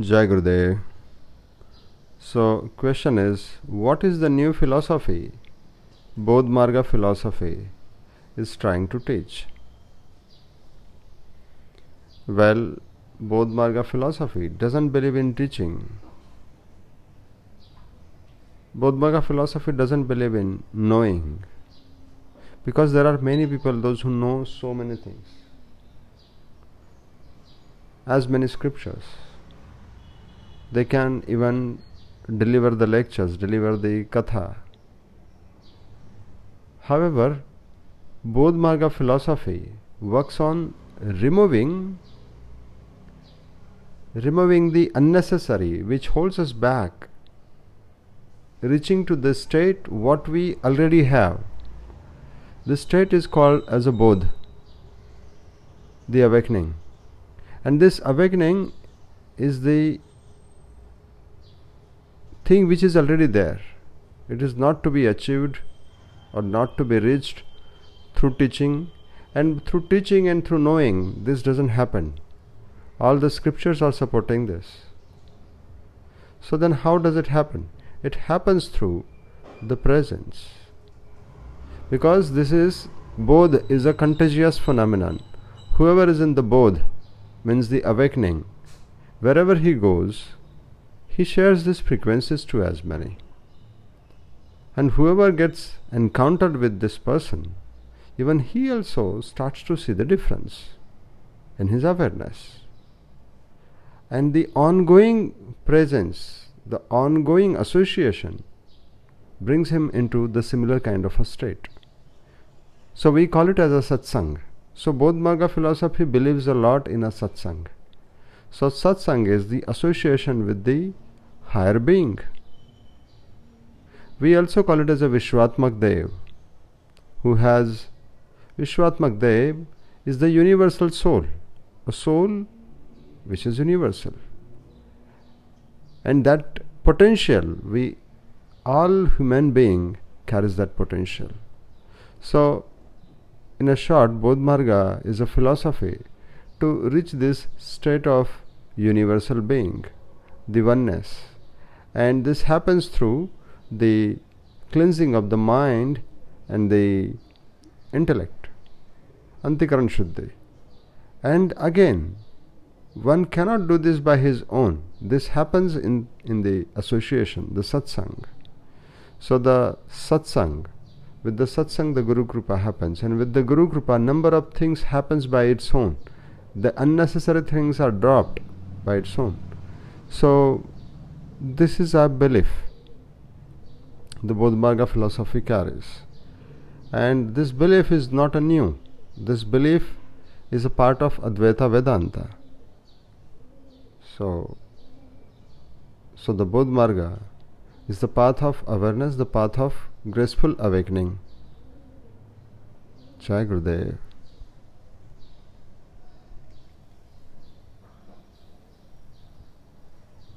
Jai Gurudev. So, question is what is the new philosophy Bodh Marga philosophy is trying to teach? Well, Bodh Marga philosophy doesn't believe in teaching. Bodh Marga philosophy doesn't believe in knowing because there are many people, those who know so many things, as many scriptures. They can even deliver the lectures, deliver the katha. However, Bodh philosophy works on removing removing the unnecessary which holds us back reaching to the state what we already have this state is called as a bodh the awakening and this awakening is the thing which is already there. It is not to be achieved or not to be reached through teaching, and through teaching and through knowing, this doesn't happen. All the scriptures are supporting this. So then, how does it happen? It happens through the presence. Because this is bodh is a contagious phenomenon. Whoever is in the bodh means the awakening. Wherever he goes, he shares these frequencies to as many. And whoever gets encountered with this person, even he also starts to see the difference in his awareness. And the ongoing presence, the ongoing association, brings him into the similar kind of a state. So we call it as a satsang. So Bodh Marga philosophy believes a lot in a satsang. So satsang is the association with the higher being. We also call it as a Vishwatmak Dev, who has Vishwatmak Dev is the universal soul, a soul which is universal. And that potential, we all human being carries that potential. So, in a short, Bodh Marga is a philosophy to reach this state of universal being, the oneness. And this happens through the cleansing of the mind and the intellect. Antikaran shuddhi. And again one cannot do this by his own. This happens in in the association the satsang. So the satsang with the satsang the guru kripa happens. And with the guru kripa number of things happens by its own the unnecessary things are dropped by its own so this is our belief the Bodh Marga philosophy carries. And this belief is not a new. This belief is a part of Advaita Vedanta. So, so the Bodh Marga is the path of awareness, the path of graceful awakening. Jai Gurudev.